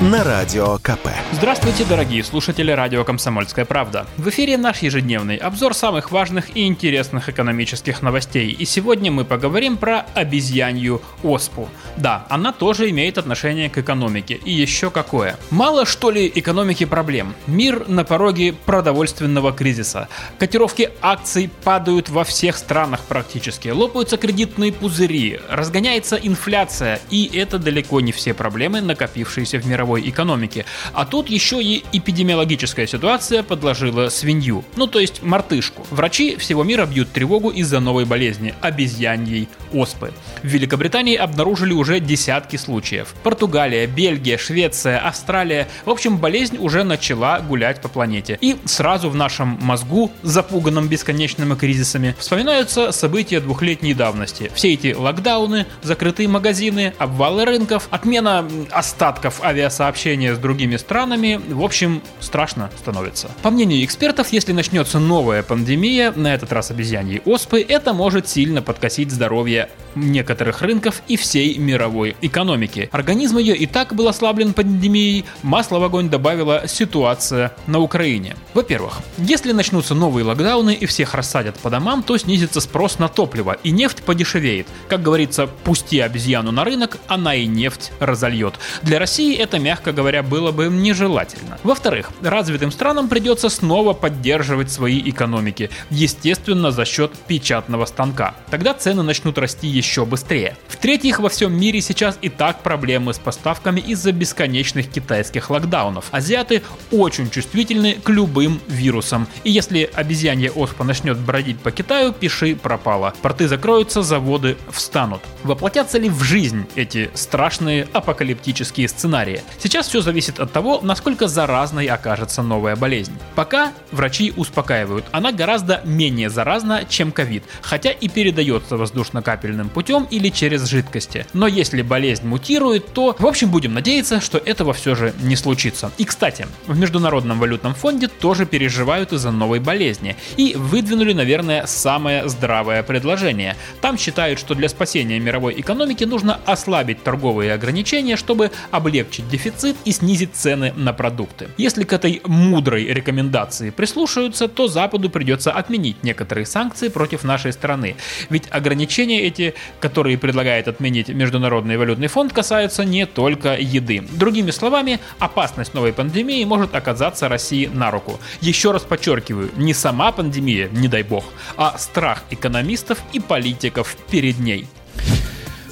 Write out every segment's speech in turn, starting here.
на Радио КП. Здравствуйте, дорогие слушатели радио «Комсомольская правда». В эфире наш ежедневный обзор самых важных и интересных экономических новостей. И сегодня мы поговорим про обезьянью оспу. Да, она тоже имеет отношение к экономике. И еще какое. Мало что ли экономики проблем. Мир на пороге продовольственного кризиса. Котировки акций падают во всех странах практически. Лопаются кредитные пузыри. Разгоняется инфляция. И это далеко не все проблемы, накопившиеся в мировой мировой экономики. А тут еще и эпидемиологическая ситуация подложила свинью, ну то есть мартышку. Врачи всего мира бьют тревогу из-за новой болезни – обезьяньей оспы. В Великобритании обнаружили уже десятки случаев. Португалия, Бельгия, Швеция, Австралия. В общем, болезнь уже начала гулять по планете. И сразу в нашем мозгу, запуганном бесконечными кризисами, вспоминаются события двухлетней давности. Все эти локдауны, закрытые магазины, обвалы рынков, отмена остатков авиасообщения сообщения с другими странами, в общем, страшно становится. По мнению экспертов, если начнется новая пандемия, на этот раз обезьяньей оспы, это может сильно подкосить здоровье некоторых рынков и всей мировой экономики. Организм ее и так был ослаблен пандемией, масло в огонь добавила ситуация на Украине. Во-первых, если начнутся новые локдауны и всех рассадят по домам, то снизится спрос на топливо и нефть подешевеет. Как говорится, пусти обезьяну на рынок, она и нефть разольет. Для России это, мягко говоря, было бы нежелательно. Во-вторых, развитым странам придется снова поддерживать свои экономики, естественно, за счет печатного станка. Тогда цены начнут расти еще быстрее. В-третьих, во всем мире сейчас и так проблемы с поставками из-за бесконечных китайских локдаунов. Азиаты очень чувствительны к любым вирусам. И если обезьянья оспа начнет бродить по Китаю, пиши пропало. Порты закроются, заводы встанут. Воплотятся ли в жизнь эти страшные апокалиптические сценарии? Сейчас все зависит от того, насколько заразной окажется новая болезнь. Пока врачи успокаивают, она гораздо менее заразна, чем ковид, хотя и передается воздушно-капельным путем или через жидкости. Но если болезнь мутирует, то, в общем, будем надеяться, что этого все же не случится. И, кстати, в Международном валютном фонде тоже переживают из-за новой болезни и выдвинули, наверное, самое здравое предложение. Там считают, что для спасения мировой экономики нужно ослабить торговые ограничения, чтобы облегчить дефицит дефицит и снизить цены на продукты. Если к этой мудрой рекомендации прислушаются, то Западу придется отменить некоторые санкции против нашей страны. Ведь ограничения эти, которые предлагает отменить Международный валютный фонд, касаются не только еды. Другими словами, опасность новой пандемии может оказаться России на руку. Еще раз подчеркиваю, не сама пандемия, не дай бог, а страх экономистов и политиков перед ней.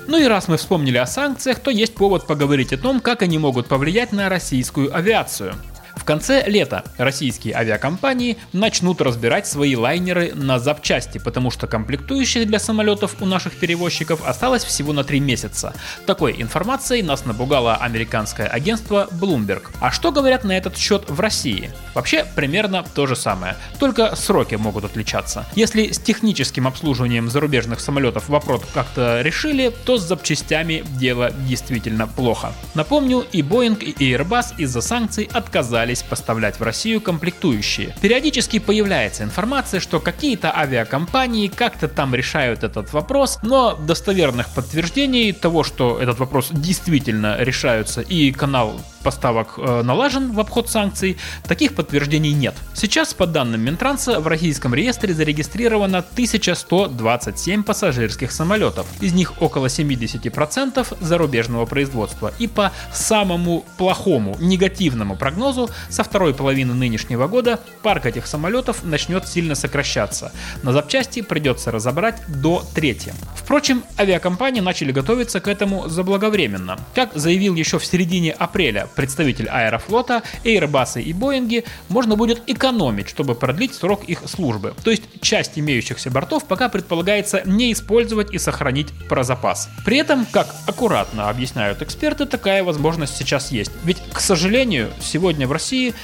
Ну и раз мы вспомнили о санкциях, то есть повод поговорить о том, как они могут повлиять на российскую авиацию. В конце лета российские авиакомпании начнут разбирать свои лайнеры на запчасти, потому что комплектующих для самолетов у наших перевозчиков осталось всего на 3 месяца. Такой информацией нас напугало американское агентство Bloomberg. А что говорят на этот счет в России? Вообще примерно то же самое, только сроки могут отличаться. Если с техническим обслуживанием зарубежных самолетов вопрос как-то решили, то с запчастями дело действительно плохо. Напомню, и Boeing, и Airbus из-за санкций отказались отказались поставлять в Россию комплектующие. Периодически появляется информация, что какие-то авиакомпании как-то там решают этот вопрос, но достоверных подтверждений того, что этот вопрос действительно решаются и канал поставок э, налажен в обход санкций, таких подтверждений нет. Сейчас, по данным Минтранса, в российском реестре зарегистрировано 1127 пассажирских самолетов. Из них около 70% зарубежного производства. И по самому плохому, негативному прогнозу, со второй половины нынешнего года парк этих самолетов начнет сильно сокращаться. На запчасти придется разобрать до трети. Впрочем, авиакомпании начали готовиться к этому заблаговременно. Как заявил еще в середине апреля представитель Аэрофлота, Airbus и Боинги, можно будет экономить, чтобы продлить срок их службы. То есть часть имеющихся бортов пока предполагается не использовать и сохранить про запас. При этом, как аккуратно объясняют эксперты, такая возможность сейчас есть. Ведь, к сожалению, сегодня в России России,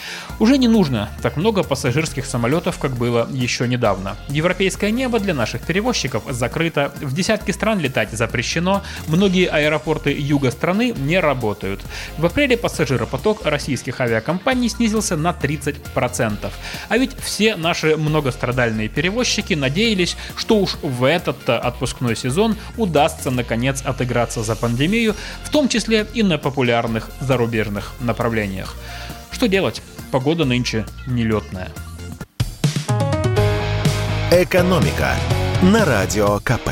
уже не нужно так много пассажирских самолетов, как было еще недавно. Европейское небо для наших перевозчиков закрыто, в десятки стран летать запрещено, многие аэропорты юга страны не работают. В апреле пассажиропоток российских авиакомпаний снизился на 30%. А ведь все наши многострадальные перевозчики надеялись, что уж в этот отпускной сезон удастся наконец отыграться за пандемию, в том числе и на популярных зарубежных направлениях. Что делать? Погода нынче нелетная. Экономика на радио КП.